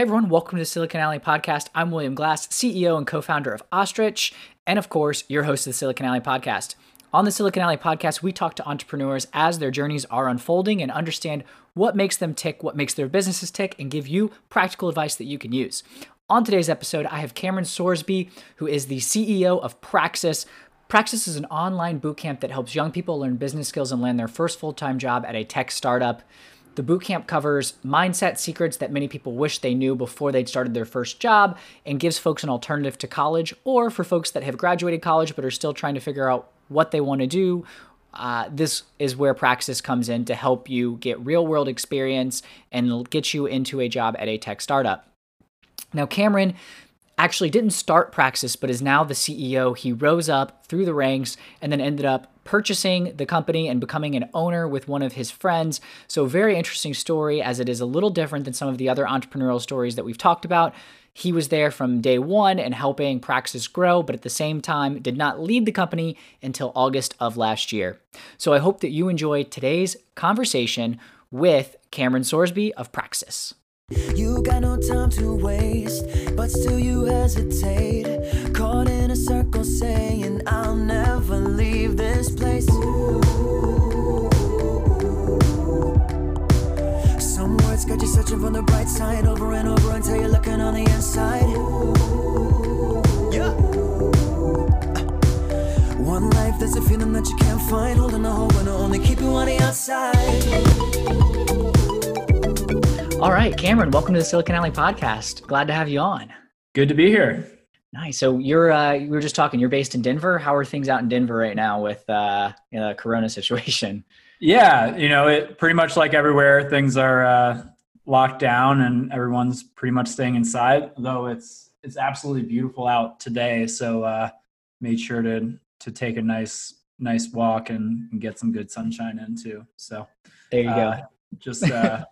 Hey everyone, welcome to the Silicon Alley Podcast. I'm William Glass, CEO and co founder of Ostrich, and of course, your host of the Silicon Alley Podcast. On the Silicon Alley Podcast, we talk to entrepreneurs as their journeys are unfolding and understand what makes them tick, what makes their businesses tick, and give you practical advice that you can use. On today's episode, I have Cameron Sorsby, who is the CEO of Praxis. Praxis is an online bootcamp that helps young people learn business skills and land their first full time job at a tech startup. The bootcamp covers mindset secrets that many people wish they knew before they'd started their first job and gives folks an alternative to college, or for folks that have graduated college but are still trying to figure out what they want to do. Uh, this is where Praxis comes in to help you get real world experience and get you into a job at a tech startup. Now, Cameron actually didn't start Praxis, but is now the CEO. He rose up through the ranks and then ended up purchasing the company and becoming an owner with one of his friends. So, very interesting story as it is a little different than some of the other entrepreneurial stories that we've talked about. He was there from day one and helping Praxis grow, but at the same time did not lead the company until August of last year. So, I hope that you enjoy today's conversation with Cameron Sorsby of Praxis. You got no time to waste, but still you hesitate. Caught in a circle saying, I'll never leave this place. Some words got you searching for the bright side over and over until you're looking on the inside. Right, Cameron, welcome to the Silicon Alley podcast. Glad to have you on. Good to be here. Nice. So you're uh, we were just talking. You're based in Denver. How are things out in Denver right now with uh, you know, the Corona situation? Yeah, you know, it pretty much like everywhere. Things are uh, locked down, and everyone's pretty much staying inside. Though it's it's absolutely beautiful out today, so uh, made sure to to take a nice nice walk and, and get some good sunshine in too. So there you uh, go. Just uh,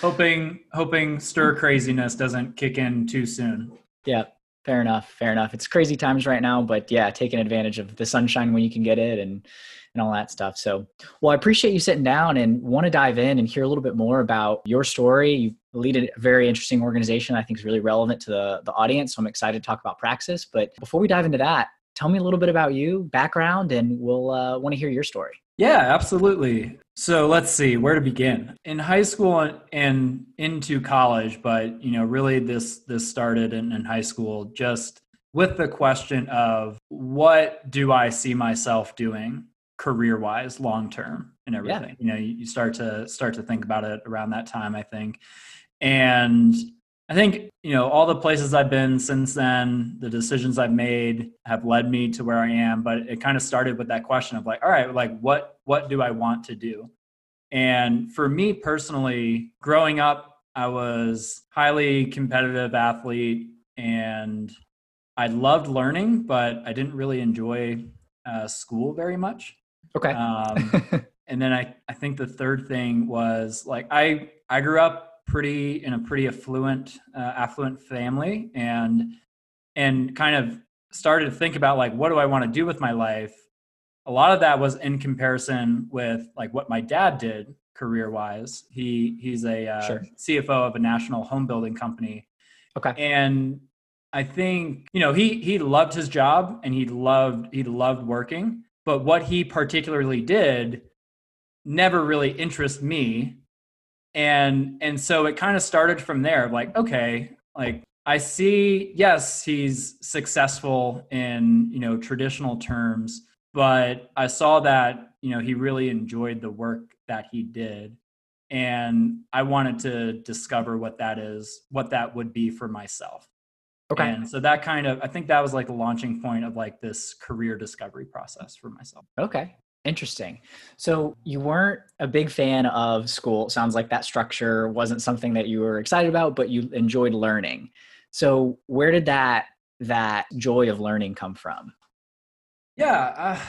hoping hoping stir craziness doesn't kick in too soon. Yeah, fair enough. Fair enough. It's crazy times right now, but yeah, taking advantage of the sunshine when you can get it and and all that stuff. So, well, I appreciate you sitting down and want to dive in and hear a little bit more about your story. You lead a very interesting organization I think is really relevant to the, the audience. So I'm excited to talk about Praxis. But before we dive into that, tell me a little bit about you, background, and we'll uh, want to hear your story. Yeah, absolutely. So let's see where to begin. In high school and into college, but you know, really this this started in, in high school just with the question of what do I see myself doing career wise long term and everything. Yeah. You know, you, you start to start to think about it around that time, I think. And I think, you know, all the places I've been since then, the decisions I've made have led me to where I am, but it kind of started with that question of like, all right, like what what do I want to do? And for me personally, growing up, I was highly competitive athlete and I loved learning, but I didn't really enjoy uh, school very much. Okay. Um, and then I, I think the third thing was like I I grew up pretty in a pretty affluent uh, affluent family and and kind of started to think about like what do I want to do with my life. A lot of that was in comparison with like what my dad did career wise. He he's a uh, sure. CFO of a national home building company. Okay. And I think you know he he loved his job and he loved he loved working, but what he particularly did never really interested me and and so it kind of started from there like okay like i see yes he's successful in you know traditional terms but i saw that you know he really enjoyed the work that he did. And i wanted to discover what that is what that would be for myself. Okay. And so that kind of i think that was like a launching point of like this career discovery process for myself. Okay Interesting. So you weren't a big fan of school. It sounds like that structure wasn't something that you were excited about, but you enjoyed learning. So where did that that joy of learning come from? Yeah, uh,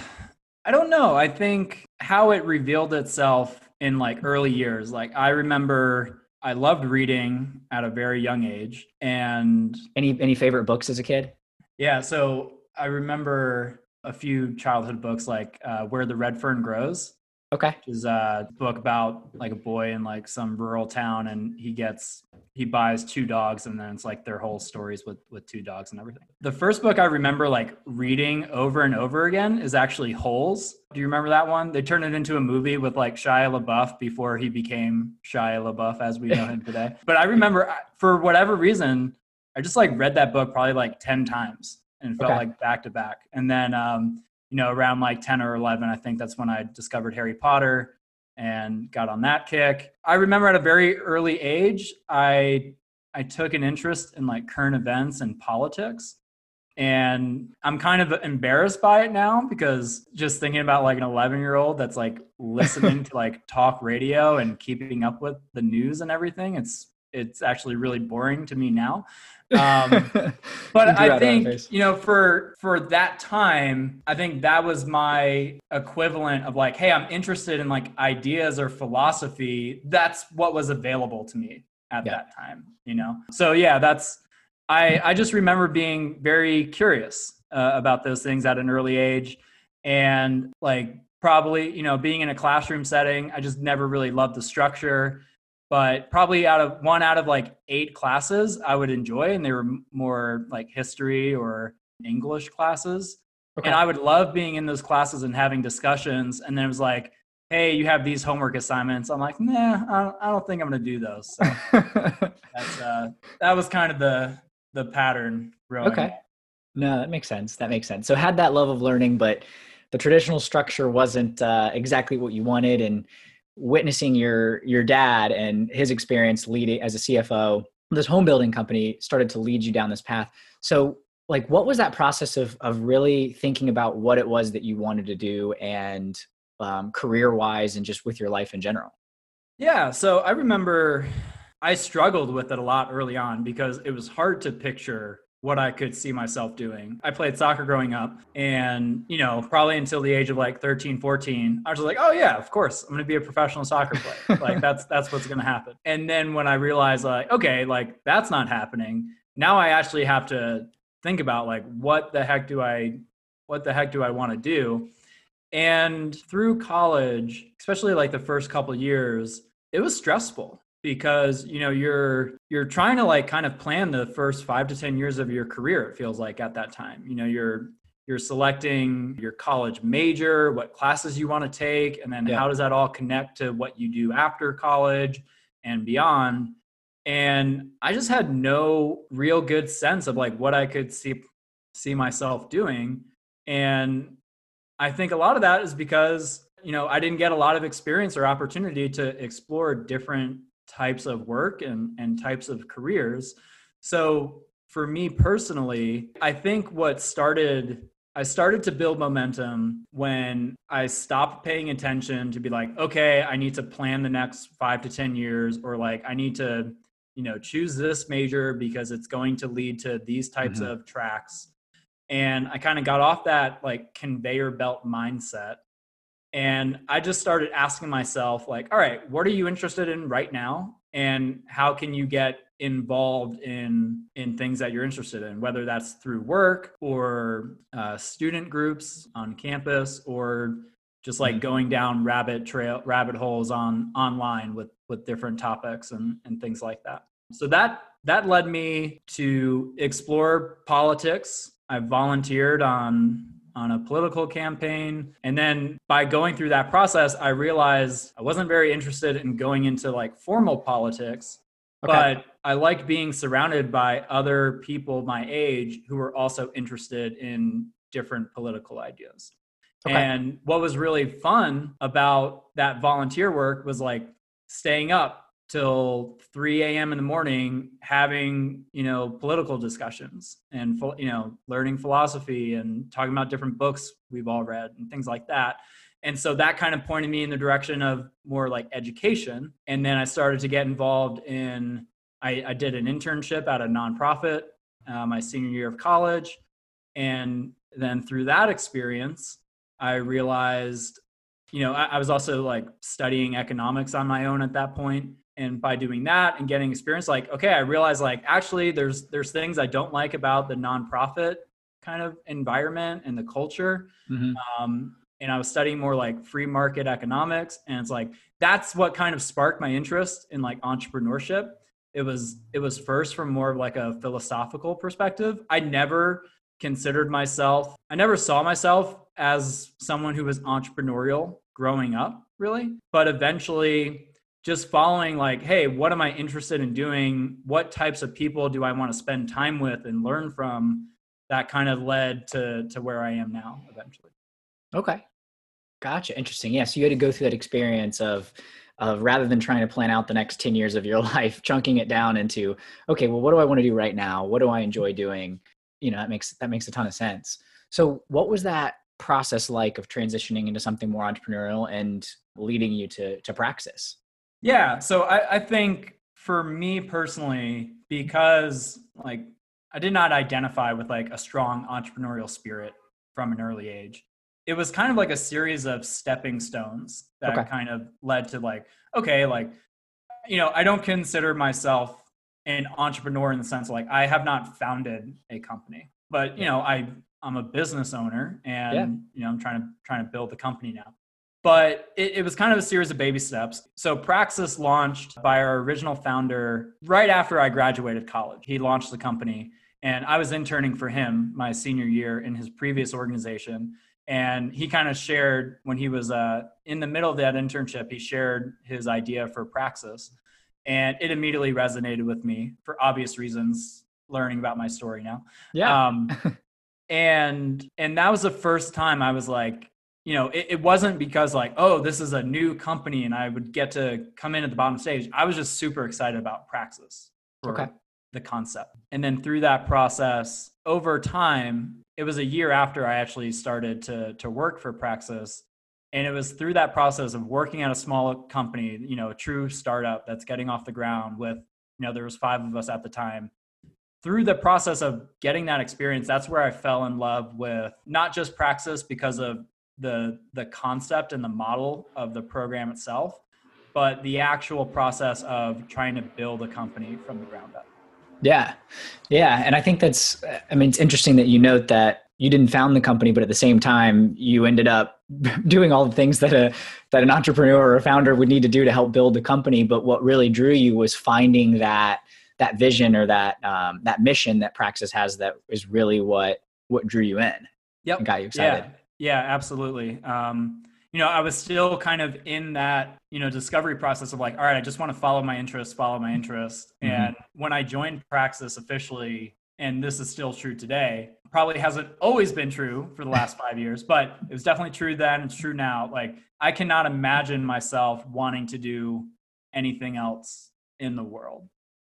I don't know. I think how it revealed itself in like early years. Like I remember I loved reading at a very young age and any any favorite books as a kid? Yeah, so I remember a few childhood books like uh, Where the Red Fern Grows. Okay. Which is a book about like a boy in like some rural town and he gets he buys two dogs and then it's like their whole stories with with two dogs and everything. The first book I remember like reading over and over again is actually Holes. Do you remember that one? They turned it into a movie with like Shia LaBeouf before he became Shia LaBeouf as we know him today. But I remember for whatever reason, I just like read that book probably like 10 times and felt okay. like back to back. And then um, you know, around like 10 or 11, I think that's when I discovered Harry Potter and got on that kick. I remember at a very early age, I I took an interest in like current events and politics. And I'm kind of embarrassed by it now because just thinking about like an 11 year old that's like listening to like talk radio and keeping up with the news and everything, it's it's actually really boring to me now. Um, but I think you know for for that time, I think that was my equivalent of like, hey, I'm interested in like ideas or philosophy. That's what was available to me at yeah. that time. You know, so yeah, that's I I just remember being very curious uh, about those things at an early age, and like probably you know being in a classroom setting, I just never really loved the structure but probably out of one out of like eight classes I would enjoy, and they were more like history or English classes. Okay. And I would love being in those classes and having discussions. And then it was like, hey, you have these homework assignments. I'm like, nah, I don't, think I'm going to do those. So that's, uh, that was kind of the, the pattern. Growing okay. No, that makes sense. That makes sense. So had that love of learning, but the traditional structure wasn't uh, exactly what you wanted. And witnessing your your dad and his experience leading as a CFO, this home building company started to lead you down this path. So like what was that process of of really thinking about what it was that you wanted to do and um, career wise and just with your life in general? Yeah, so I remember I struggled with it a lot early on because it was hard to picture what I could see myself doing. I played soccer growing up and, you know, probably until the age of like 13, 14, I was like, "Oh yeah, of course, I'm going to be a professional soccer player." like that's that's what's going to happen. And then when I realized like, okay, like that's not happening, now I actually have to think about like what the heck do I what the heck do I want to do? And through college, especially like the first couple years, it was stressful because you know you're you're trying to like kind of plan the first 5 to 10 years of your career it feels like at that time. You know you're you're selecting your college major what classes you want to take and then yeah. how does that all connect to what you do after college and beyond? And i just had no real good sense of like what i could see see myself doing. And i think a lot of that is because you know i didn't get a lot of experience or opportunity to explore different types of work and, and types of careers. So for me personally, I think what started I started to build momentum when I stopped paying attention to be like, okay, I need to plan the next five to 10 years, or like, I need to, you know, choose this major because it's going to lead to these types mm-hmm. of tracks. And I kind of got off that like conveyor belt mindset and I just started asking myself, like, all right, what are you interested in right now? And how can you get involved in in things that you're interested in whether that's through work or uh, student groups on campus or just like mm-hmm. going down rabbit trail rabbit holes on online with with different topics and and things like that so that that led me to explore politics i volunteered on on a political campaign. And then by going through that process, I realized I wasn't very interested in going into like formal politics, okay. but I liked being surrounded by other people my age who were also interested in different political ideas. Okay. And what was really fun about that volunteer work was like staying up till 3 a.m. in the morning having you know political discussions and you know learning philosophy and talking about different books we've all read and things like that. And so that kind of pointed me in the direction of more like education. And then i started to get involved in i, I did an internship at a nonprofit uh, my senior year of college. And then through that experience i realized you know I, I was also like studying economics on my own at that point and by doing that and getting experience like okay i realized like actually there's there's things i don't like about the nonprofit kind of environment and the culture mm-hmm. um, and i was studying more like free market economics and it's like that's what kind of sparked my interest in like entrepreneurship it was it was first from more of like a philosophical perspective. I never considered myself I never saw myself as someone who was entrepreneurial growing up, really. But eventually just following like, hey, what am I interested in doing? What types of people do I want to spend time with and learn from? That kind of led to to where I am now eventually. Okay. Gotcha. Interesting. Yeah. So you had to go through that experience of of rather than trying to plan out the next 10 years of your life, chunking it down into, okay, well, what do I want to do right now? What do I enjoy doing? You know, that makes that makes a ton of sense. So what was that process like of transitioning into something more entrepreneurial and leading you to to Praxis? Yeah. So I, I think for me personally, because like I did not identify with like a strong entrepreneurial spirit from an early age it was kind of like a series of stepping stones that okay. kind of led to like okay like you know i don't consider myself an entrepreneur in the sense of like i have not founded a company but you know i i'm a business owner and yeah. you know i'm trying to trying to build the company now but it, it, was kind of a series of baby steps. So Praxis launched by our original founder right after I graduated college. He launched the company, and I was interning for him my senior year in his previous organization and he kind of shared when he was uh, in the middle of that internship he shared his idea for praxis and it immediately resonated with me for obvious reasons learning about my story now yeah um, and and that was the first time i was like you know it, it wasn't because like oh this is a new company and i would get to come in at the bottom stage i was just super excited about praxis okay the concept and then through that process over time it was a year after I actually started to to work for Praxis. And it was through that process of working at a small company, you know, a true startup that's getting off the ground with, you know, there was five of us at the time. Through the process of getting that experience, that's where I fell in love with not just Praxis because of the the concept and the model of the program itself, but the actual process of trying to build a company from the ground up. Yeah. Yeah. And I think that's, I mean, it's interesting that you note that you didn't found the company, but at the same time, you ended up doing all the things that a, that an entrepreneur or a founder would need to do to help build the company. But what really drew you was finding that, that vision or that, um, that mission that Praxis has that is really what, what drew you in. Yep. And got you excited. Yeah. Yeah, absolutely. Um, you know, I was still kind of in that, you know, discovery process of like, all right, I just want to follow my interest, follow my interest. Mm-hmm. And when I joined Praxis officially, and this is still true today, probably hasn't always been true for the last five years, but it was definitely true then. It's true now. Like, I cannot imagine myself wanting to do anything else in the world.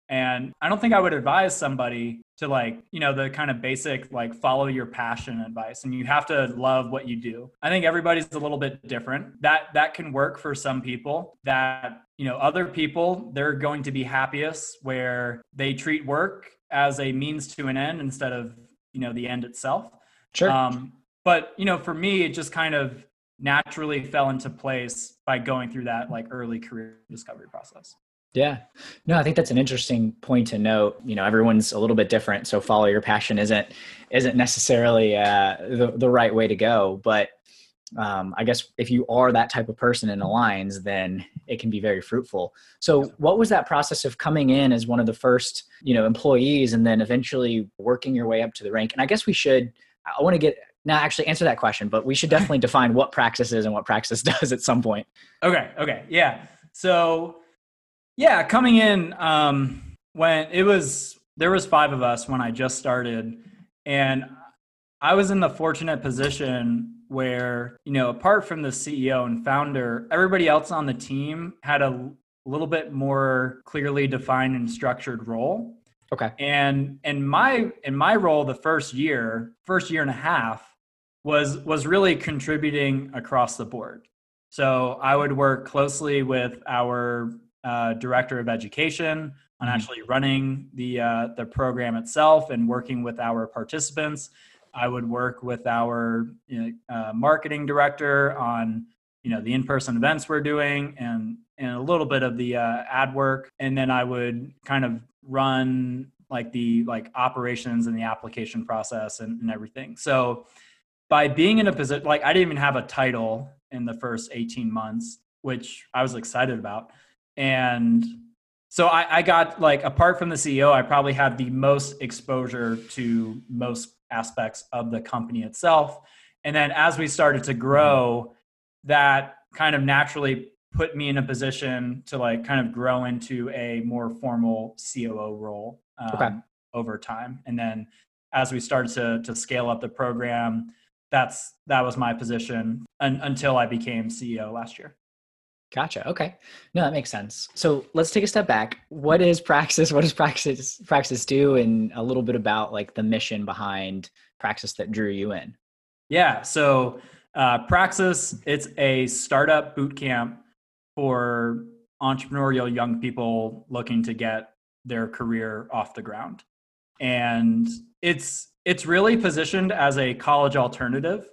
And I don't think I would advise somebody to like, you know, the kind of basic like follow your passion advice and you have to love what you do. I think everybody's a little bit different. That that can work for some people. That, you know, other people they're going to be happiest where they treat work as a means to an end instead of, you know, the end itself. Sure. Um, but, you know, for me it just kind of naturally fell into place by going through that like early career discovery process. Yeah. No, I think that's an interesting point to note. You know, everyone's a little bit different, so follow your passion isn't isn't necessarily uh, the the right way to go. But um, I guess if you are that type of person and aligns, then it can be very fruitful. So, what was that process of coming in as one of the first, you know, employees, and then eventually working your way up to the rank? And I guess we should. I want to get now actually answer that question, but we should definitely define what praxis is and what praxis does at some point. Okay. Okay. Yeah. So yeah, coming in um, when it was there was five of us when I just started, and I was in the fortunate position where you know apart from the CEO and founder, everybody else on the team had a little bit more clearly defined and structured role. Okay. And and my in my role the first year, first year and a half was was really contributing across the board. So I would work closely with our uh, director of education on mm-hmm. actually running the uh, the program itself and working with our participants. I would work with our you know, uh, marketing director on you know the in-person events we're doing and and a little bit of the uh, ad work, and then I would kind of run like the like operations and the application process and, and everything. So by being in a position like I didn't even have a title in the first 18 months, which I was excited about and so I, I got like apart from the CEO, I probably had the most exposure to most aspects of the company itself. And then as we started to grow, that kind of naturally put me in a position to like kind of grow into a more formal COO role um, okay. over time. And then as we started to to scale up the program, that's that was my position un, until I became CEO last year. Gotcha. Okay. No, that makes sense. So let's take a step back. What is Praxis? What does Praxis Praxis do? And a little bit about like the mission behind Praxis that drew you in. Yeah. So uh, Praxis, it's a startup boot camp for entrepreneurial young people looking to get their career off the ground. And it's it's really positioned as a college alternative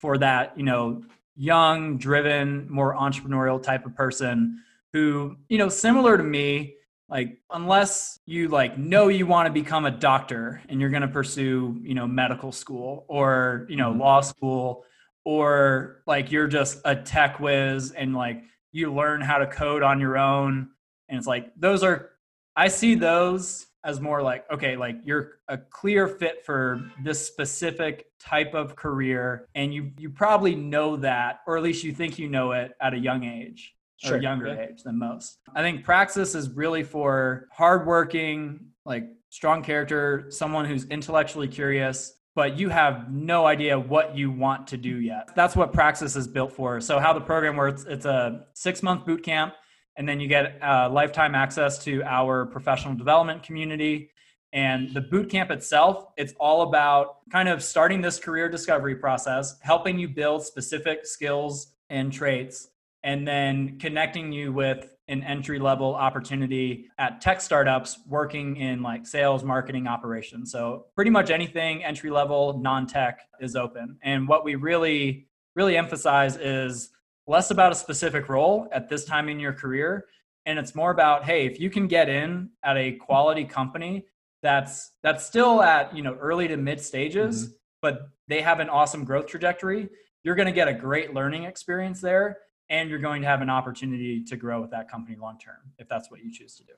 for that, you know, young, driven, more entrepreneurial type of person who, you know, similar to me, like unless you like know you want to become a doctor and you're going to pursue, you know, medical school or, you know, mm-hmm. law school or like you're just a tech whiz and like you learn how to code on your own and it's like those are I see those as more like okay like you're a clear fit for this specific type of career and you you probably know that or at least you think you know it at a young age sure. or younger yeah. age than most i think praxis is really for hardworking like strong character someone who's intellectually curious but you have no idea what you want to do yet that's what praxis is built for so how the program works it's a six month boot camp and then you get uh, lifetime access to our professional development community. And the boot camp itself, it's all about kind of starting this career discovery process, helping you build specific skills and traits, and then connecting you with an entry level opportunity at tech startups working in like sales, marketing, operations. So, pretty much anything entry level, non tech is open. And what we really, really emphasize is less about a specific role at this time in your career and it's more about hey if you can get in at a quality company that's that's still at you know early to mid stages mm-hmm. but they have an awesome growth trajectory you're going to get a great learning experience there and you're going to have an opportunity to grow with that company long term if that's what you choose to do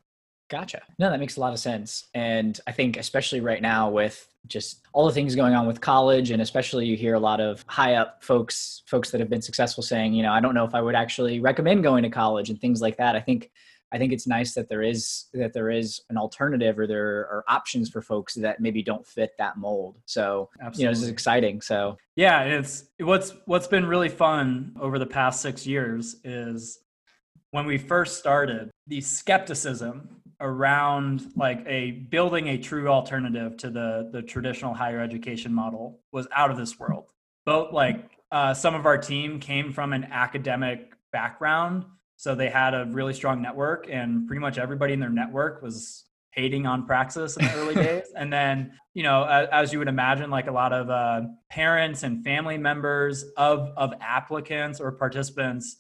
Gotcha. No, that makes a lot of sense. And I think, especially right now, with just all the things going on with college, and especially you hear a lot of high up folks, folks that have been successful saying, you know, I don't know if I would actually recommend going to college and things like that. I think, I think it's nice that there is that there is an alternative or there are options for folks that maybe don't fit that mold. So, Absolutely. you know, this is exciting. So, yeah, it's what's what's been really fun over the past six years is when we first started, the skepticism around like a building a true alternative to the the traditional higher education model was out of this world. Both like uh, some of our team came from an academic background, so they had a really strong network, and pretty much everybody in their network was hating on Praxis in the early days. And then, you know, as, as, you would imagine, like a lot of uh, parents and family members of of applicants or participants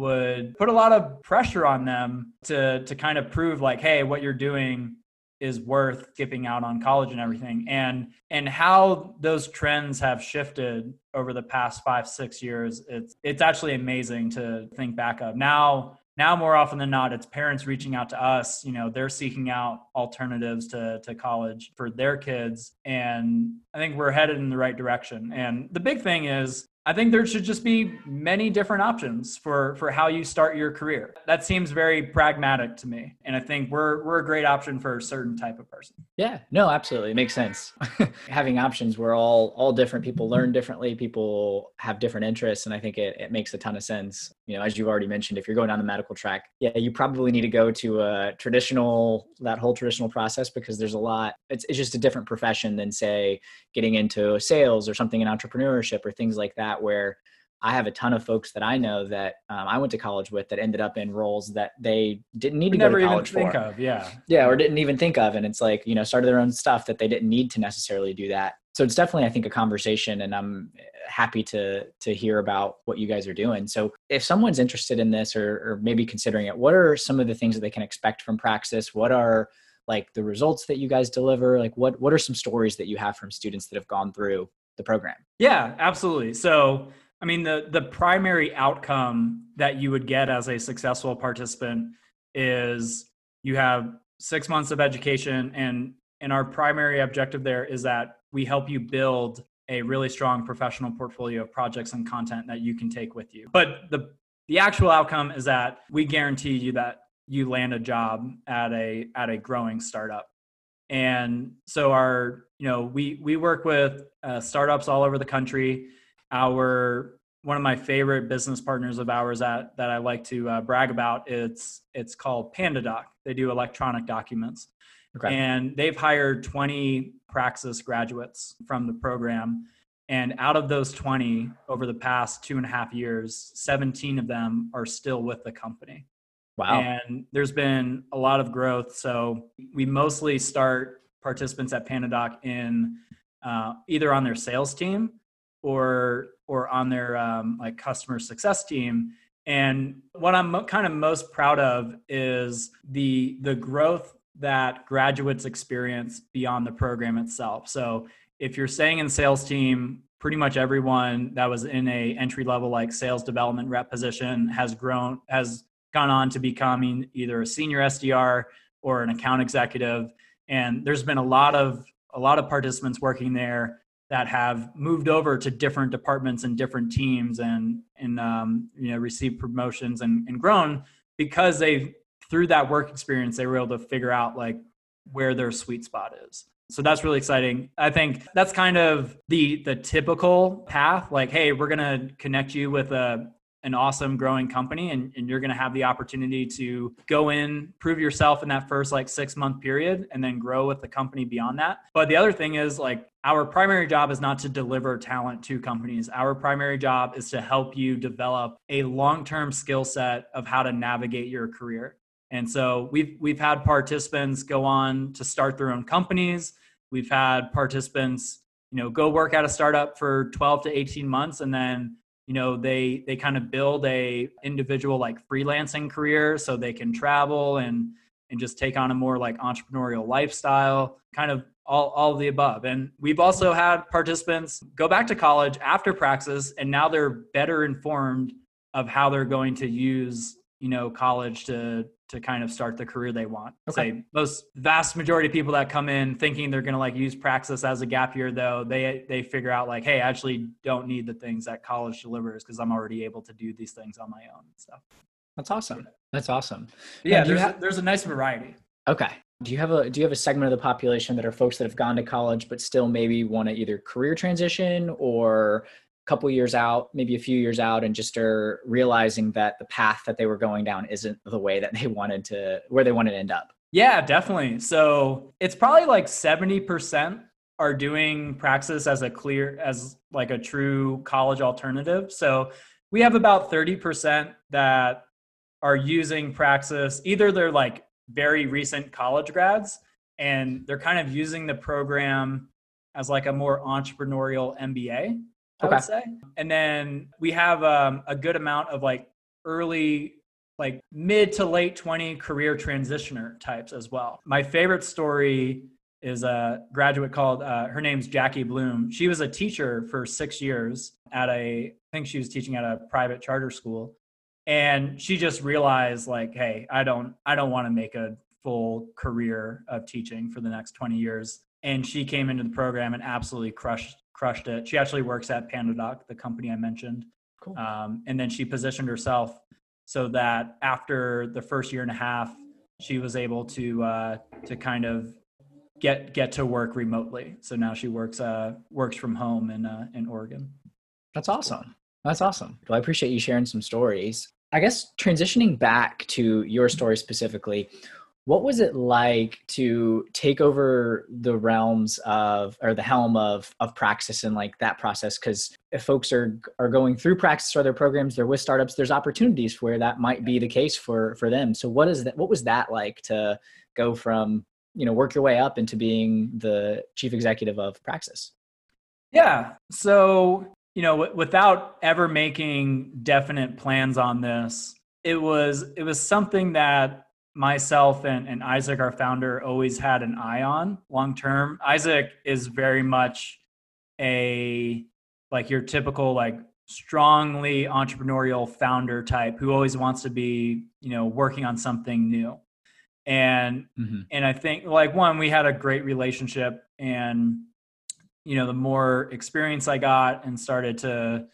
would put a lot of pressure on them to to kind of prove like hey what you're doing is worth skipping out on college and everything. And and how those trends have shifted over the past five six years it's it's actually amazing to think back of. Now now more often than not it's parents reaching out to us you know they're seeking out alternatives to, to college for their kids. And i think we're headed in the right direction. And the big thing is I think there should just be many different options for for how you start your career. That seems very pragmatic to me, and I think we're we're a great option for a certain type of person. Yeah, no, absolutely, it makes sense. Having options, we're all all different. People learn differently. People have different interests, and I think it it makes a ton of sense. You know, as you've already mentioned, if you're going down the medical track, yeah, you probably need to go to a traditional that whole traditional process because there's a lot. It's it's just a different profession than say getting into sales or something in entrepreneurship or things like that that where I have a ton of folks that I know that um, I went to college with that ended up in roles that they didn't need to go to college for. Of, yeah. Yeah, or didn't even think of. And it's like, you know, started their own stuff that they didn't need to necessarily do that. So it's definitely, I think, a conversation and I'm happy to to hear about what you guys are doing. So if someone's interested in this or, or maybe considering it, what are some of the things that they can expect from Praxis? What are like the results that you guys deliver? Like what what are some stories that you have from students that have gone through the program. Yeah, absolutely. So, I mean, the the primary outcome that you would get as a successful participant is you have six months of education and and our primary objective there is that we help you build a really strong professional portfolio of projects and content that you can take with you. But the the actual outcome is that we guarantee you that you land a job at a at a growing startup. And so our you know we we work with uh, startups all over the country. Our one of my favorite business partners of ours that that I like to uh, brag about it's it's called PandaDoc. They do electronic documents. Okay. And they've hired 20 Praxis graduates from the program. And out of those 20, over the past two and a half years, 17 of them are still with the company. Wow. And there's been a lot of growth. So we mostly start participants at PandaDoc in uh, either on their sales team or or on their um, like customer success team. And what I'm kind of most proud of is the the growth that graduates experience beyond the program itself. So if you're staying in sales team, pretty much everyone that was in a entry level like sales development rep position has grown has gone on to becoming either a senior SDR or an account executive. And there's been a lot of a lot of participants working there that have moved over to different departments and different teams and and um, you know received promotions and, and grown because they've through that work experience, they were able to figure out like where their sweet spot is. So that's really exciting. I think that's kind of the the typical path. Like, hey, we're gonna connect you with a an awesome growing company and, and you're going to have the opportunity to go in prove yourself in that first like six month period and then grow with the company beyond that. But the other thing is like our primary job is not to deliver talent to companies. Our primary job is to help you develop a long-term skill set of how to navigate your career. And so we've we've had participants go on to start their own companies. We've had participants you know go work at a startup for 12 to 18 months and then you know they they kind of build a individual like freelancing career so they can travel and and just take on a more like entrepreneurial lifestyle kind of all, all of the above. And we've also had participants go back to college after praxis and now they're better informed of how they're going to use you know college to to kind of start the career they want. Okay. Say most vast majority of people that come in thinking they're going to like use praxis as a gap year though, they they figure out like, hey, I actually don't need the things that college delivers because I'm already able to do these things on my own and stuff. That's awesome. That's awesome. Yeah, there's a, there's a nice variety. Okay. Do you have a do you have a segment of the population that are folks that have gone to college but still maybe want to either career transition or couple years out, maybe a few years out, and just are realizing that the path that they were going down isn't the way that they wanted to, where they wanted to end up? Yeah, definitely. So it's probably like 70% are doing praxis as a clear, as like a true college alternative. So we have about 30% that are using praxis. Either they're like very recent college grads and they're kind of using the program as like a more entrepreneurial MBA I okay. would say. And then we have um, a good amount of like early, like mid to late 20 career transitioner types as well. My favorite story is a graduate called, uh, her name's Jackie Bloom. She was a teacher for six years at a, I think she was teaching at a private charter school. And she just realized like, hey, I don't, I don't want to make a full career of teaching for the next 20 years. And she came into the program and absolutely crushed crushed it. She actually works at PandaDoc, the company I mentioned. Cool. Um, and then she positioned herself so that after the first year and a half, she was able to uh, to kind of get get to work remotely. So now she works uh, works from home in uh, in Oregon. That's awesome. That's awesome. Well, I appreciate you sharing some stories. I guess transitioning back to your story specifically, what was it like to take over the realms of or the helm of of praxis and like that process? Because if folks are are going through praxis or their programs they're with startups there's opportunities where that might be the case for for them. So what is that what was that like to go from you know work your way up into being the chief executive of praxis? Yeah. So you know w- without ever making definite plans on this it was it was something that myself and, and Isaac, our founder, always had an eye on long term. Isaac is very much a like your typical like strongly entrepreneurial founder type who always wants to be you know working on something new And mm-hmm. and I think like one, we had a great relationship and you know, the more experience I got and started to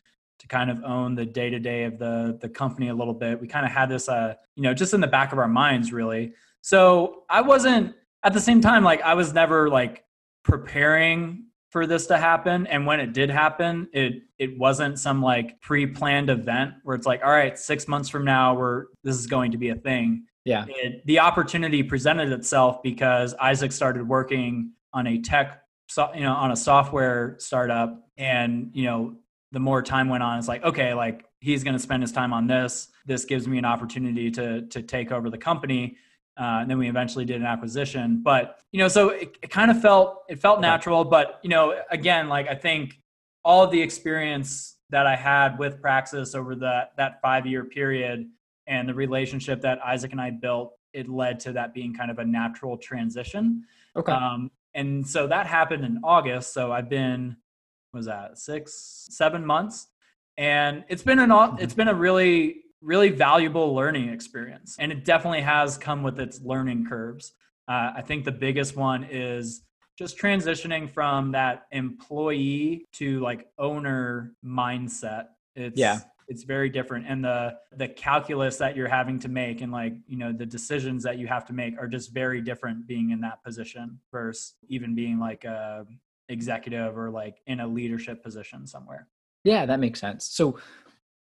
to kind of own the day to day of the the company a little bit, we kind of had this uh, you know, just in the back of our minds really. So I wasn't at the same time like I was never like preparing for this to happen. And when it did happen it it wasn't some like pre-planned event where it's like all right 6 months from now we're this is going to be a thing. Yeah. It, the opportunity presented itself because Isaac started working on a tech so, you know on a software startup and you know the more time went on it's like okay like he's going to spend his time on this. This gives me an opportunity to to take over the company. Uh, and then we eventually did an acquisition. But you know so it, it kind of felt it felt natural. But you know again like i think all of the experience that i had with praxis over that that five year period and the relationship that isaac and i built it led to that being kind of a natural transition. Okay. Um, and so that happened in august. So i've been was that six seven months and it's been an it's been a really really valuable learning experience. And it definitely has come with its learning curves. Uh, I think the biggest one is just transitioning from that employee to like owner mindset. It's, yeah. It's very different, and the the calculus that you're having to make, and like you know the decisions that you have to make, are just very different. Being in that position versus even being like a executive or like in a leadership position somewhere. Yeah, that makes sense. So,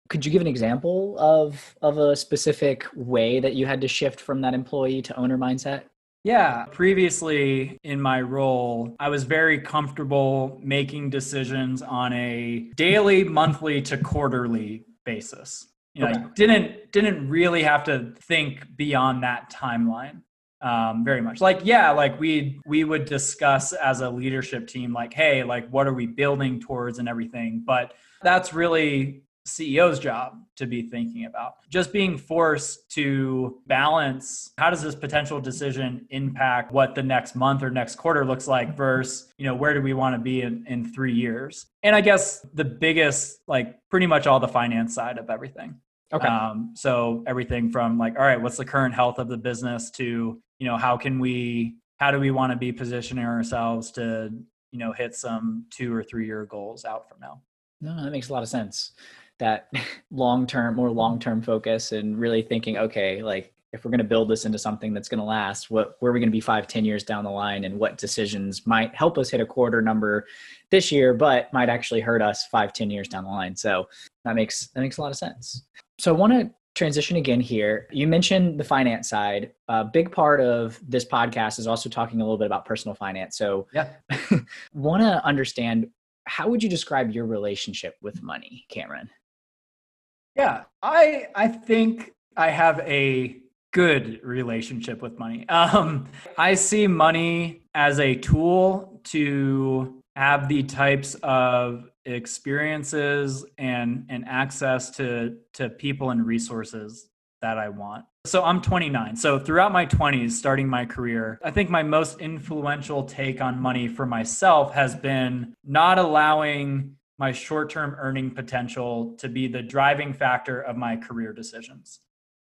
could you give an example of of a specific way that you had to shift from that employee to owner mindset? Yeah, previously in my role, I was very comfortable making decisions on a daily, monthly to quarterly basis. You know, okay. didn't didn't really have to think beyond that timeline um, very much. Like, yeah, like we we would discuss as a leadership team, like, hey, like what are we building towards and everything. But that's really CEO's job to be thinking about. Just being forced to balance how does this potential decision impact what the next month or next quarter looks like versus, you know, where do we want to be in, in three years? And I guess the biggest, like pretty much all the finance side of everything. Okay. Um, so everything from like, all right, what's the current health of the business to, you know, how can we, how do we want to be positioning ourselves to, you know, hit some two or three year goals out from now? No, that makes a lot of sense that long term, more long term focus and really thinking, okay, like if we're going to build this into something that's going to last, what where are we going to be five, ten years down the line, and what decisions might help us hit a quarter number this year, but might actually hurt us five, ten years down the line. So that makes that makes a lot of sense. So I want to transition again here. You mentioned the finance side. A big part of this podcast is also talking a little bit about personal finance. So yeah, want to understand how would you describe your relationship with money, Cameron? Yeah, I I think I have a good relationship with money. Um, I see money as a tool to have the types of experiences and and access to to people and resources that I want. So I'm 29. So throughout my 20s, starting my career, I think my most influential take on money for myself has been not allowing my short-term earning potential to be the driving factor of my career decisions.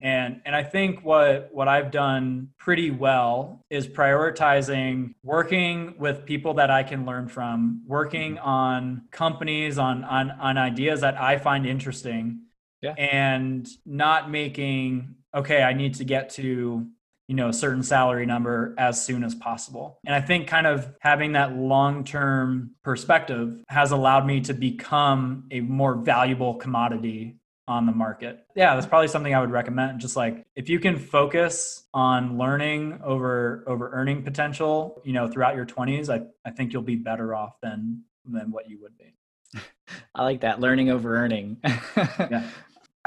And and I think what what I've done pretty well is prioritizing working with people that I can learn from, working mm-hmm. on companies on on on ideas that I find interesting. Yeah. And not making okay, I need to get to you know a certain salary number as soon as possible and i think kind of having that long-term perspective has allowed me to become a more valuable commodity on the market yeah that's probably something i would recommend just like if you can focus on learning over over earning potential you know throughout your 20s i, I think you'll be better off than than what you would be i like that learning over earning yeah.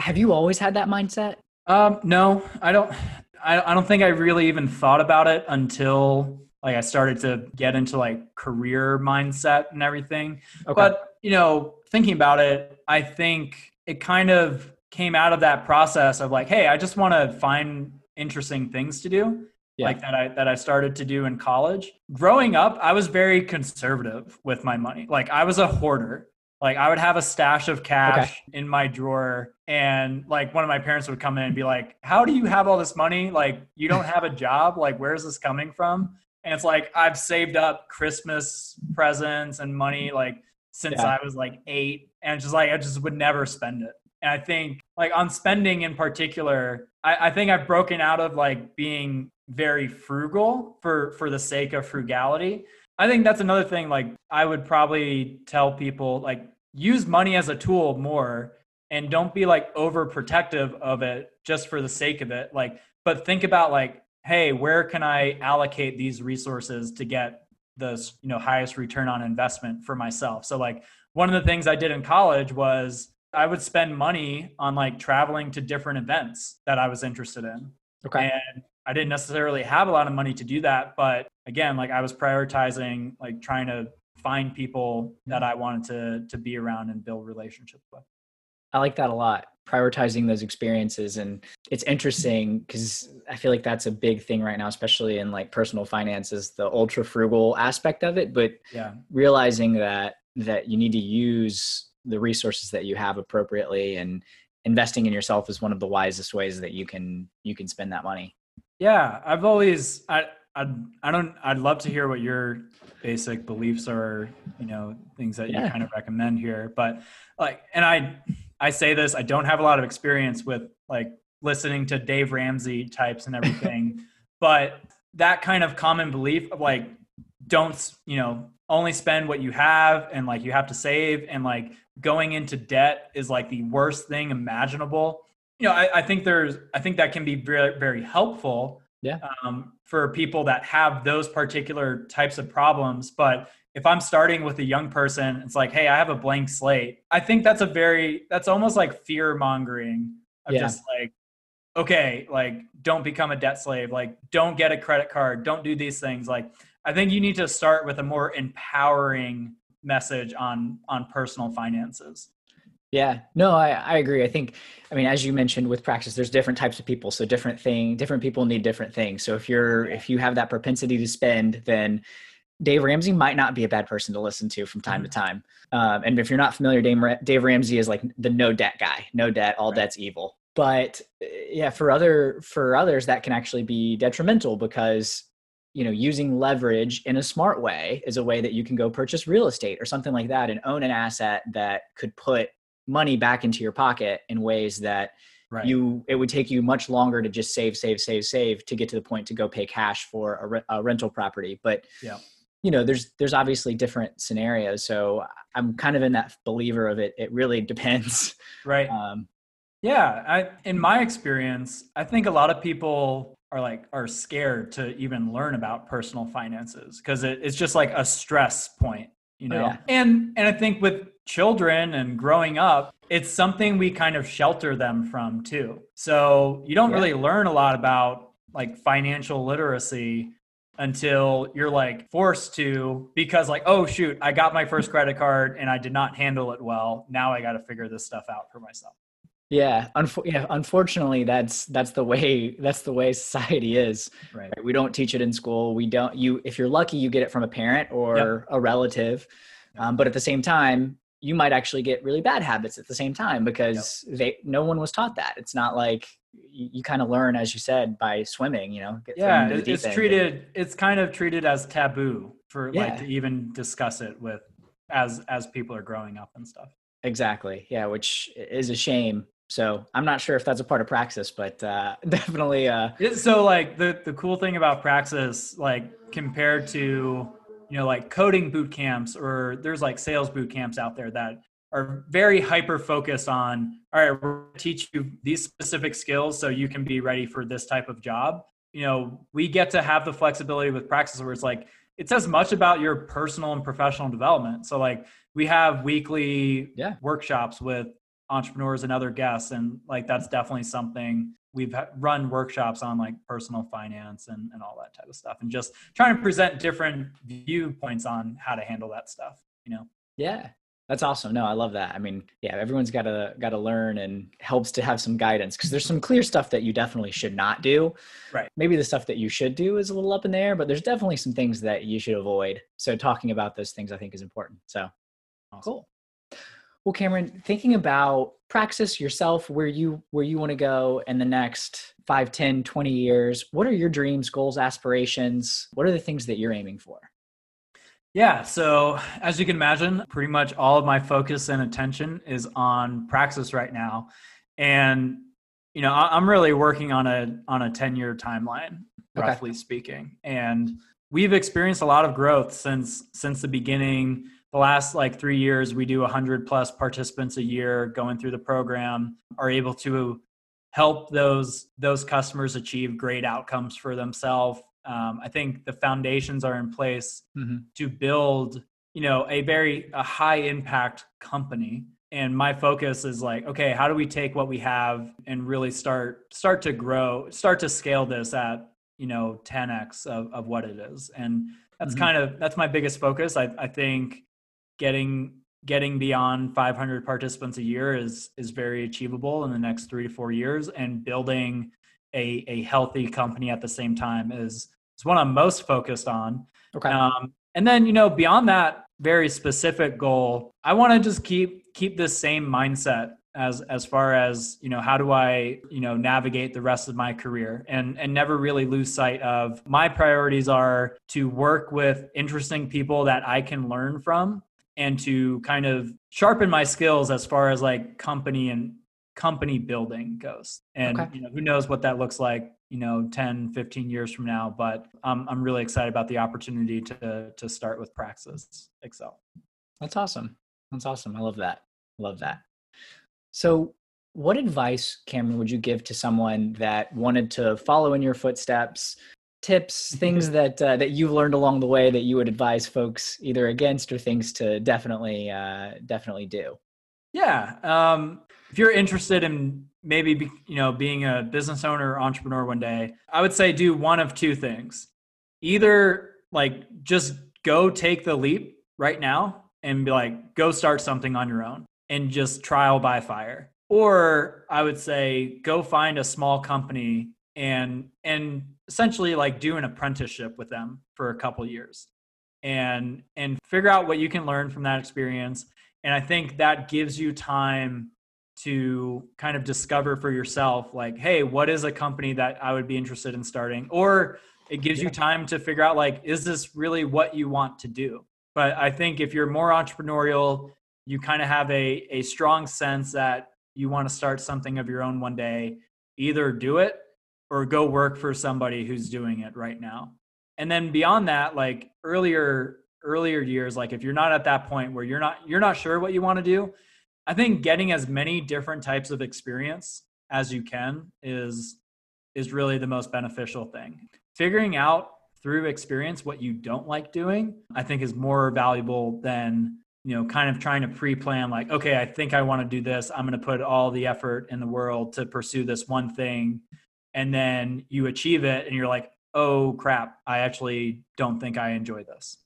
have you always had that mindset um no i don't I, I don't think I really even thought about it until like I started to get into like career mindset and everything. Okay. But you know, thinking about it, I think it kind of came out of that process of like, hey, I just want to find interesting things to do. Yeah. Like that I that I started to do in college. Growing up, I was very conservative with my money. Like I was a hoarder. Like I would have a stash of cash okay. in my drawer and like one of my parents would come in and be like, "How do you have all this money? Like you don't have a job? Like where's this coming from?" And it's like I've saved up Christmas presents and money like since yeah. I was like 8 and just like I just would never spend it. And I think like on spending in particular, I, I think I've broken out of like being very frugal for for the sake of frugality I think that's another thing. Like, I would probably tell people, like, use money as a tool more and don't be like overprotective of it just for the sake of it. Like, but think about, like, hey, where can I allocate these resources to get the you know highest return on investment for myself? So, like, one of the things I did in college was I would spend money on like traveling to different events that I was interested in. Okay. And I didn't necessarily have a lot of money to do that, but again, like I was prioritizing like trying to find people mm-hmm. that I wanted to to be around and build relationships with. I like that a lot. Prioritizing those experiences and it's interesting because I feel like that's a big thing right now, especially in like personal finances, the ultra frugal aspect of it. But yeah, realizing that that you need to use the resources that you have appropriately and investing in yourself is one of the wisest ways that you can you can spend that money. Yeah, I've always I I I don't I'd love to hear what your basic beliefs are, you know, things that yeah. you kind of recommend here. But like and I I say this, I don't have a lot of experience with like listening to Dave Ramsey types and everything, but that kind of common belief of like don't, you know, only spend what you have and like you have to save and like going into debt is like the worst thing imaginable you know, I, I, think there's, I think that can be very, very helpful. Yeah. Um, for people that have those particular types of problems, but if I'm starting with a young person, it's like, hey, I have a blank slate. I think that's a very, that's almost like fear mongering of yeah. just like, okay, like don't become a debt slave, like don't get a credit card, don't do these things. Like, I think you need to start with a more empowering message on on personal finances. Yeah, no, I, I agree. I think, I mean, as you mentioned with practice, there's different types of people. So different thing, different people need different things. So if you're, if you have that propensity to spend, then Dave Ramsey might not be a bad person to listen to from time mm-hmm. to time. Um, and if you're not familiar, Dave, Dave Ramsey is like the no debt guy, no debt, all right. debt's evil. But yeah, for other, for others, that can actually be detrimental because you know using leverage in a smart way is a way that you can go purchase real estate or something like that and own an asset that could put money back into your pocket in ways that right. you it would take you much longer to just save save save save to get to the point to go pay cash for a, re- a rental property. But yeah. you know there's there's obviously different scenarios. So i'm kind of in that believer of it. It really depends. Right. Um, yeah i in my experience i think a lot of people are like are scared to even learn about personal finances because it, it's just like a stress point you oh, know oh, yeah. and and i think with children and growing up it's something we kind of shelter them from too so you don't yeah. really learn a lot about like financial literacy until you're like forced to because like oh shoot i got my first credit card and i did not handle it well now i got to figure this stuff out for myself yeah, unfo- yeah. Unfortunately, that's that's the way that's the way society is. Right. right. We don't teach it in school. We don't. You, if you're lucky, you get it from a parent or yep. a relative. Yep. Um, but at the same time, you might actually get really bad habits at the same time because yep. they no one was taught that. It's not like you, you kind of learn, as you said, by swimming. You know. yeah, it's treated. It's kind of treated as taboo for yeah. like to even discuss it with as as people are growing up and stuff. Exactly. Yeah, which is a shame so I'm not sure if that's a part of praxis, but uh, definitely. Uh, so like the the cool thing about praxis, like compared to you know like coding boot camps or there's like sales boot camps out there that are very hyper focused on all right we're going to teach you these specific skills so you can be ready for this type of job you know we get to have the flexibility with praxis where it's like it says much about your personal and professional development so like we have weekly yeah. workshops with entrepreneurs and other guests and like that's definitely something we've run workshops on like personal finance and, and all that type of stuff and just trying to present different viewpoints on how to handle that stuff you know? Yeah. That's awesome. No i love that. I mean yeah everyone's got to got to learn and helps to have some guidance because there's some clear stuff that you definitely should not do. Right. Maybe the stuff that you should do is a little up in the air but there's definitely some things that you should avoid. So talking about those things i think is important. So awesome. cool Well, Cameron, thinking about Praxis yourself, where you where you want to go in the next 5, 10, 20 years, what are your dreams, goals, aspirations? What are the things that you're aiming for? Yeah, so as you can imagine, pretty much all of my focus and attention is on Praxis right now. And you know, I'm really working on a on a 10-year timeline, okay. roughly speaking. And we've experienced a lot of growth since since the beginning the last like three years we do 100 plus participants a year going through the program are able to help those those customers achieve great outcomes for themselves um, i think the foundations are in place mm-hmm. to build you know a very a high impact company and my focus is like okay how do we take what we have and really start start to grow start to scale this at you know 10x of, of what it is and that's mm-hmm. kind of that's my biggest focus I, I think getting getting beyond 500 participants a year is is very achievable in the next three to four years and building a, a healthy company at the same time is is what i'm most focused on. Okay. Um, and then you know beyond that very specific goal i want to just keep keep this same mindset as as far as you know how do i you know navigate the rest of my career and and never really lose sight of my priorities are to work with interesting people that i can learn from and to kind of sharpen my skills as far as like company and company building goes. And okay. you know who knows what that looks like you know 10 15 years from now but um, i'm really excited about the opportunity to to start with praxis excel. That's awesome. That's awesome. I love that. Love that. So what advice cameron would you give to someone that wanted to follow in your footsteps tips, things that uh, that you've learned along the way that you would advise folks either against or things to definitely uh, definitely do? Yeah, um, if you're interested in maybe be, you know being a business owner or entrepreneur one day, I would say do one of two things. Either like just go take the leap right now and be like go start something on your own and just trial by fire. Or I would say go find a small company and and essentially like do an apprenticeship with them for a couple years and and figure out what you can learn from that experience. And i think that gives you time to kind of discover for yourself like hey what is a company that i would be interested in starting? Or it gives yeah. you time to figure out like is this really what you want to do? But i think if you're more entrepreneurial you kind of have a a strong sense that you want to start something of your own one day either do it or go work for somebody who's doing it right now. And then beyond that like earlier earlier years like if you're not at that point where you're not you're not sure what you want to do i think getting as many different types of experience as you can is is really the most beneficial thing. Figuring out through experience what you don't like doing i think is more valuable than you know kind of trying to pre-plan like okay i think i want to do this. I'm going to put all the effort in the world to pursue this one thing and then you achieve it and you're like oh crap i actually don't think i enjoy this.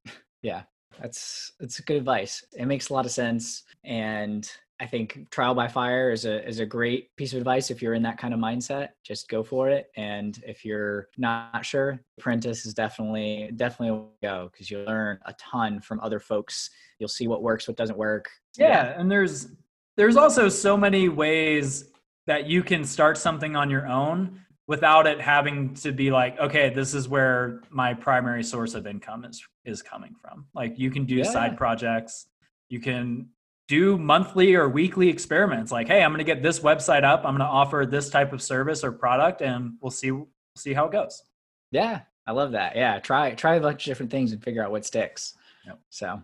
Yeah that's that's good advice. It makes a lot of sense and i think trial by fire is a is a great piece of advice if you're in that kind of mindset. Just go for it and if you're not sure apprentice is definitely definitely a go because you learn a ton from other folks. You'll see what works what doesn't work. Yeah, yeah. and there's there's also so many ways that you can start something on your own without it having to be like okay this is where my primary source of income is is coming from. Like you can do yeah. side projects. You can do monthly or weekly experiments. Like hey i'm going to get this website up. I'm going to offer this type of service or product and we'll see see how it goes. Yeah i love that. Yeah try try a bunch of different things and figure out what sticks. Yep. so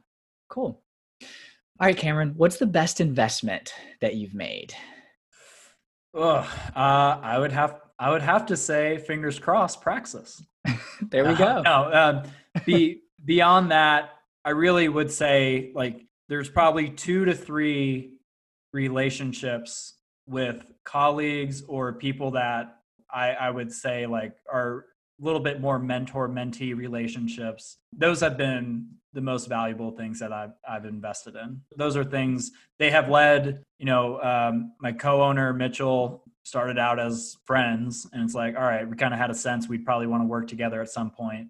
cool. All right cameron what's the best investment that you've made? Ugh, uh, I would have I would have to say, fingers crossed, Praxis. there we go. Uh, no, uh, be, beyond that, I really would say like there's probably two to three relationships with colleagues or people that I, I would say like are a little bit more mentor mentee relationships. Those have been the most valuable things that I've, I've invested in. Those are things they have led, you know, um, my co-owner Mitchell started out as friends and it's like all right we kind of had a sense we'd probably want to work together at some point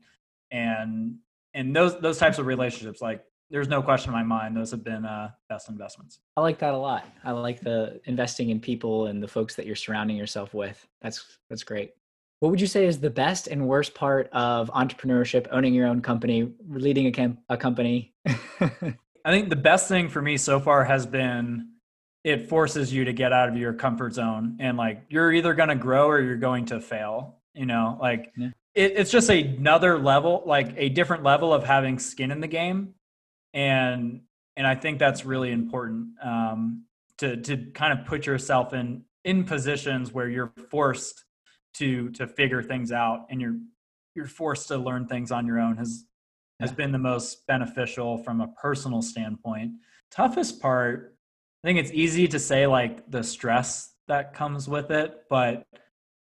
and and those those types of relationships like there's no question in my mind those have been uh, best investments. I like that a lot. I like the investing in people and the folks that you're surrounding yourself with. That's that's great. What would you say is the best and worst part of entrepreneurship, owning your own company, leading a, camp, a company? I think the best thing for me so far has been it forces you to get out of your comfort zone and like you're either going to grow or you're going to fail. You know, like yeah. it, it's just another level, like a different level of having skin in the game, and and I think that's really important um, to to kind of put yourself in in positions where you're forced to to figure things out and you're you're forced to learn things on your own has has been the most beneficial from a personal standpoint toughest part think it's easy to say like the stress that comes with it but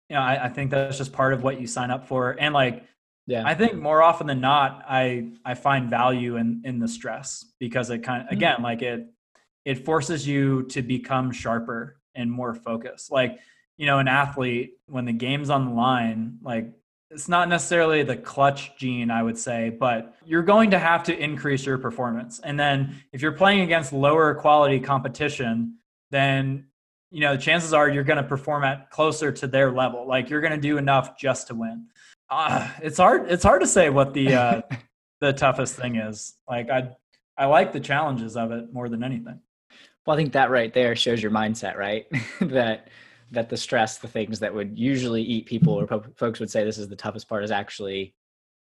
you know I, I think that's just part of what you sign up for. And like yeah. I think more often than not i i find value in in the stress because it kind of mm-hmm. again like it it forces you to become sharper and more focused. Like you know, an athlete when the game's on the line, like it's not necessarily the clutch gene, I would say, but you're going to have to increase your performance. And then if you're playing against lower quality competition, then you know, the chances are you're going to perform at closer to their level. Like you're going to do enough just to win. Uh, it's hard. It's hard to say what the uh, the toughest thing is. Like I, I like the challenges of it more than anything. Well, I think that right there shows your mindset, right? that that the stress, the things that would usually eat people, or po- folks would say this is the toughest part, is actually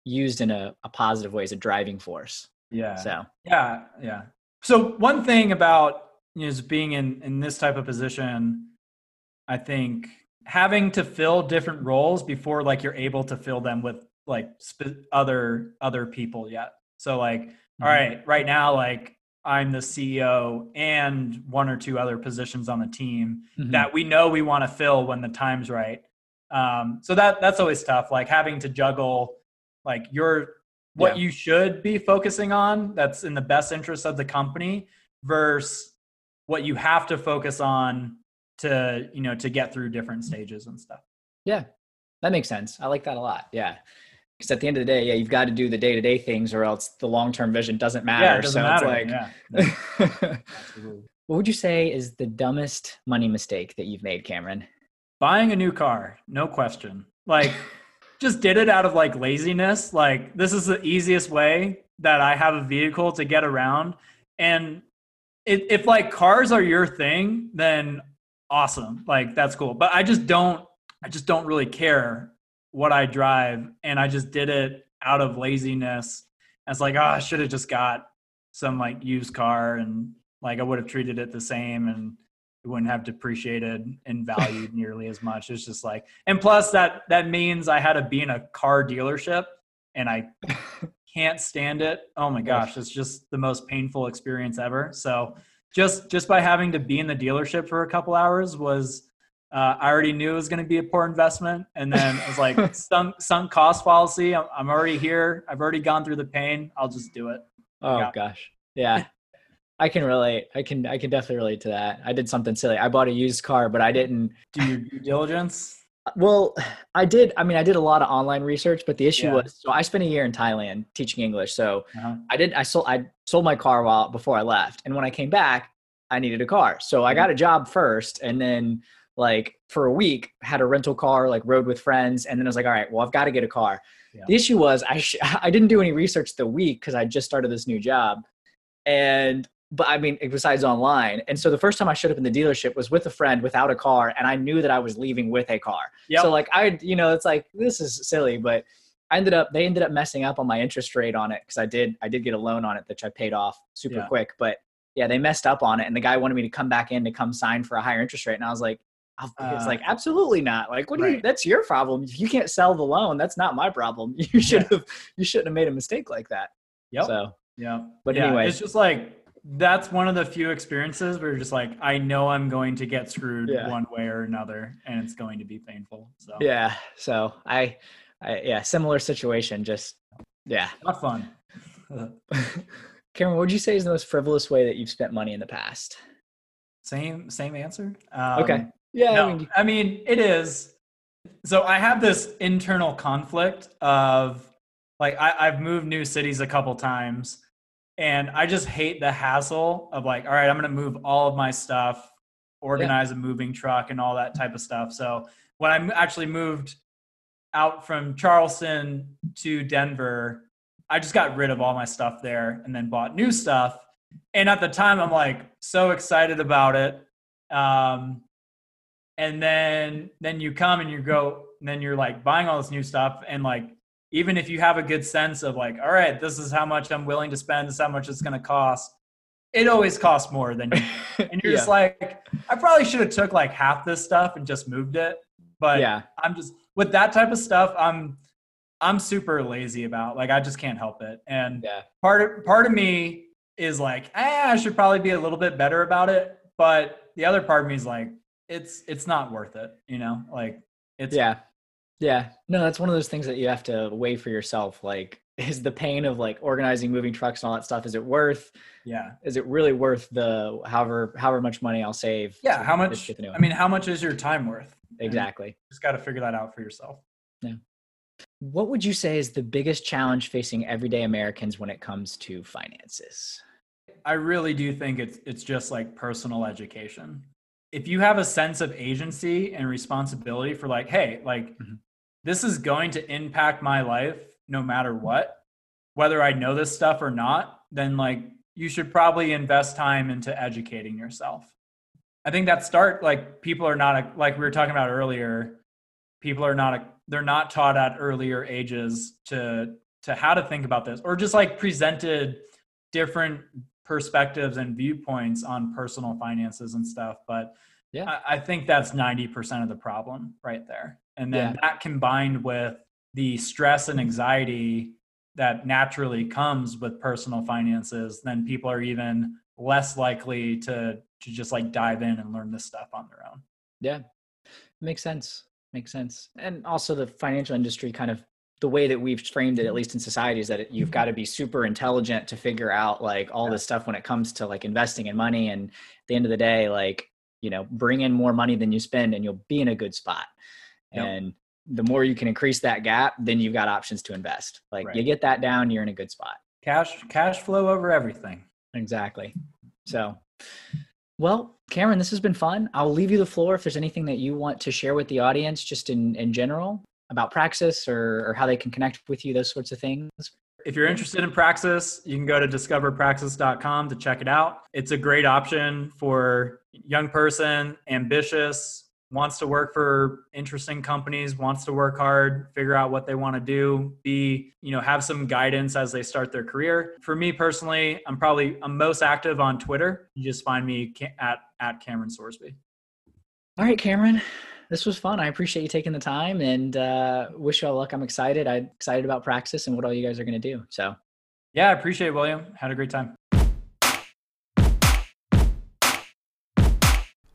used in a, a positive way as a driving force. Yeah. So yeah, yeah. So one thing about you know, being in in this type of position, I think having to fill different roles before like you're able to fill them with like sp- other other people yet. So like, mm-hmm. all right, right now like I'm the CEO and one or two other positions on the team mm-hmm. that we know we want to fill when the time's right. Um, so that that's always tough, like having to juggle like your what yeah. you should be focusing on that's in the best interest of the company versus what you have to focus on to you know to get through different stages and stuff. Yeah, that makes sense. I like that a lot. Yeah because at the end of the day, yeah, you've got to do the day to day things, or else the long term vision doesn't matter. Yeah, it doesn't so matter. it's like, yeah. what would you say is the dumbest money mistake that you've made, Cameron? Buying a new car, no question. Like, just did it out of like laziness. Like, this is the easiest way that I have a vehicle to get around. And if, if like cars are your thing, then awesome. Like, that's cool. But I just don't. I just don't really care what I drive, and I just did it out of laziness. Ah, I was like, oh, I should have just got some like used car, and like I would have treated it the same, and it wouldn't have depreciated and valued nearly as much. It's just like, and plus that that means I had to be in a car dealership, and I can't stand it. Oh my gosh, it's just the most painful experience ever. So just just by having to be in the dealership for a couple hours was uh, I already knew it was going to be a poor investment, and then I was like, sunk sunk cost policy. I'm, I'm already here. I've already gone through the pain. I'll just do it. Oh yeah. gosh, yeah. I can relate. I can I can definitely relate to that. I did something silly. I bought a used car, but I didn't do your due diligence. Well, I did. I mean, I did a lot of online research, but the issue yeah. was so I spent a year in Thailand teaching English. So uh-huh. I did. I sold. I sold my car while before I left, and when I came back, I needed a car. So I got a job first, and then like for a week had a rental car like rode with friends and then i was like all right well i've got to get a car yeah. the issue was i sh- i didn't do any research the week because i just started this new job and but i mean besides online and so the first time i showed up in the dealership was with a friend without a car and i knew that i was leaving with a car yep. so like i you know it's like this is silly but i ended up they ended up messing up on my interest rate on it because i did i did get a loan on it which i paid off super yeah. quick but yeah, they messed up on it, and the guy wanted me to come back in to come sign for a higher interest rate, and I was like, it's like uh, absolutely not. Like, what do right. you? That's your problem. If you can't sell the loan, that's not my problem. You should have. Yeah. You shouldn't have made a mistake like that. Yep. So yeah. But yeah, anyway, it's just like that's one of the few experiences where you're just like, I know I'm going to get screwed yeah. one way or another, and it's going to be painful. So yeah. So I, I yeah, similar situation. Just yeah, not fun. Cameron, what would you say is the most frivolous way that you've spent money in the past? Same same answer. Um, okay. Yeah. No, I, mean, I mean, it is. So I have this internal conflict of like I, I've moved new cities a couple times, And I just hate the hassle of like, all right, I'm going to move all of my stuff, organize yeah. a moving truck and all that type of stuff. So when I actually moved out from Charleston to Denver, I just got rid of all my stuff there and then bought new stuff. And at the time, I'm like so excited about it. Um, and then then you come and you go, and then you're like buying all this new stuff, and like even if you have a good sense of like, all right, this is how much I'm willing to spend, this is how much it's going to cost. It always costs more than, you, and you're yeah. just like, I probably should have took like half this stuff and just moved it. But yeah, I'm just with that type of stuff. I'm I'm super lazy about. Like I just can't help it. And yeah. part of part of me is like, eh, I should probably be a little bit better about it. But the other part of me is like, it's it's not worth it. You know, like it's yeah. Yeah. No, that's one of those things that you have to weigh for yourself. Like, is the pain of like organizing moving trucks and all that stuff, is it worth yeah. Is it really worth the however however much money I'll save? Yeah, how much I mean, how much is your time worth? Exactly. just gotta figure that out for yourself. Yeah. What would you say is the biggest challenge facing everyday Americans when it comes to finances? I really do think it's it's just like personal education. If you have a sense of agency and responsibility for like, hey, like mm-hmm. this is going to impact my life no matter what, whether I know this stuff or not, then like you should probably invest time into educating yourself. I think that start like people are not like we were talking about earlier, people are not they're not taught at earlier ages to to how to think about this or just like presented different perspectives and viewpoints on personal finances and stuff but yeah. I, I think that's 90% of the problem right there. And then yeah. that combined with the stress and anxiety that naturally comes with personal finances then people are even less likely to to just like dive in and learn this stuff on their own. Yeah. Makes sense. Makes sense. And also the financial industry kind of the way that we've framed it, at mm-hmm. least in society, is that it, you've mm-hmm. got to be super intelligent to figure out like all this stuff when it comes to like investing in money. And at the end of the day, like, you know, bring in more money than you spend and you'll be in a good spot. Yep. And the more you can increase that gap, then you've got options to invest. Like right. you get that down, you're in a good spot. Cash, cash flow over everything. Exactly. So well, Cameron, this has been fun. I'll leave you the floor if there's anything that you want to share with the audience, just in, in general about Praxis or, or how they can connect with you, those sorts of things. If you're interested in Praxis, you can go to discoverpraxis.com to check it out. It's a great option for young person, ambitious, wants to work for interesting companies wants to work hard figure out what they want to do be you know have some guidance as they start their career for me personally i'm probably i'm most active on twitter you just find me at at cameron sorsby all right cameron this was fun. I appreciate you taking the time and uh, wish you all luck. I'm excited. I'm excited about praxis and what all you guys are going to do so. Yeah i appreciate it william. Had a great time.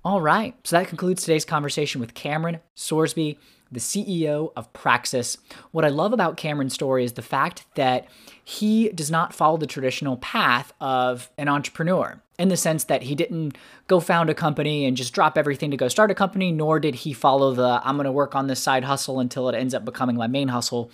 All right, so that concludes today's conversation with Cameron Sorsby, the CEO of Praxis. What I love about Cameron's story is the fact that he does not follow the traditional path of an entrepreneur in the sense that he didn't go found a company and just drop everything to go start a company, nor did he follow the I'm going to work on this side hustle until it ends up becoming my main hustle.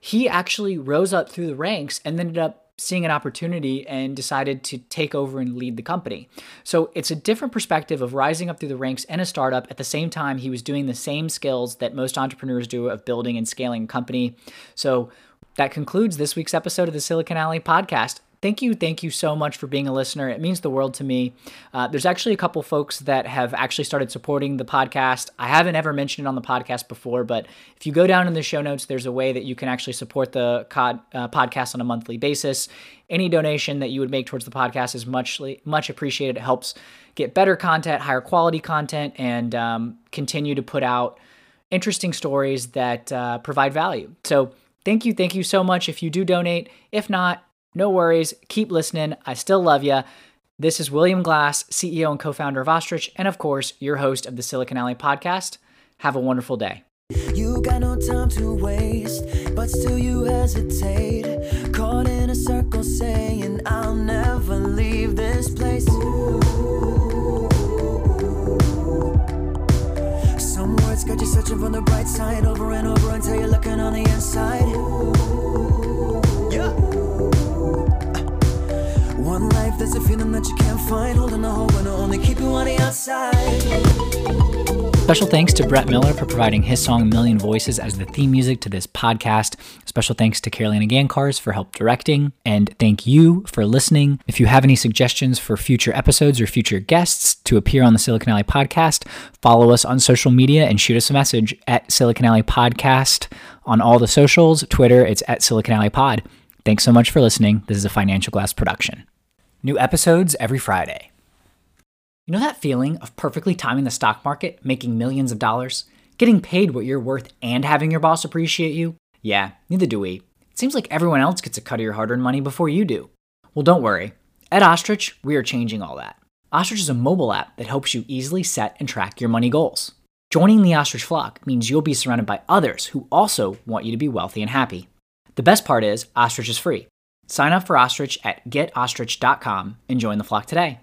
He actually rose up through the ranks and ended up seeing an opportunity and decided to take over and lead the company. So it's a different perspective of rising up through the ranks in a startup at the same time he was doing the same skills that most entrepreneurs do of building and scaling a company. So that concludes this week's episode of the Silicon Alley podcast thank you thank you so much for being a listener. It means the world to me. Uh, there's actually a couple folks that have actually started supporting the podcast. I haven't ever mentioned it on the podcast before but if you go down in the show notes there's a way that you can actually support the uh, podcast on a monthly basis. Any donation that you would make towards the podcast is much much appreciated. It helps get better content higher quality content and um, continue to put out interesting stories that uh, provide value. So thank you thank you so much. If you do donate if not no worries. Keep listening. I still love you. This is William Glass, CEO and co founder of Ostrich, and of course, your host of the Silicon Alley podcast. Have a wonderful day. You got no time to waste, but still you hesitate. Caught in a circle saying, I'll never leave this place. Some words got you searching for the bright side over and over until you're looking on the inside. one life, there's a feeling that you can't find. Holding a hope and only on the outside. Special thanks to Brett Miller for providing his song Million Voices as the theme music to this podcast. Special thanks to Carolina Gancars for help directing. And thank you for listening. If you have any suggestions for future episodes or future guests to appear on the Silicon Alley podcast, follow us on social media and shoot us a message at Silicon Alley Podcast on all the socials. Twitter, it's at Silicon Alley Pod. Thanks so much for listening. This is a Financial Glass production. New episodes every Friday. You know that feeling of perfectly timing the stock market, making millions of dollars, getting paid what you're worth, and having your boss appreciate you? Yeah, neither do we. It seems like everyone else gets a cut of your hard earned money before you do. Well, don't worry. At Ostrich, we are changing all that. Ostrich is a mobile app that helps you easily set and track your money goals. Joining the Ostrich flock means you'll be surrounded by others who also want you to be wealthy and happy. The best part is, Ostrich is free. Sign up for Ostrich at getostrich.com and join the flock today.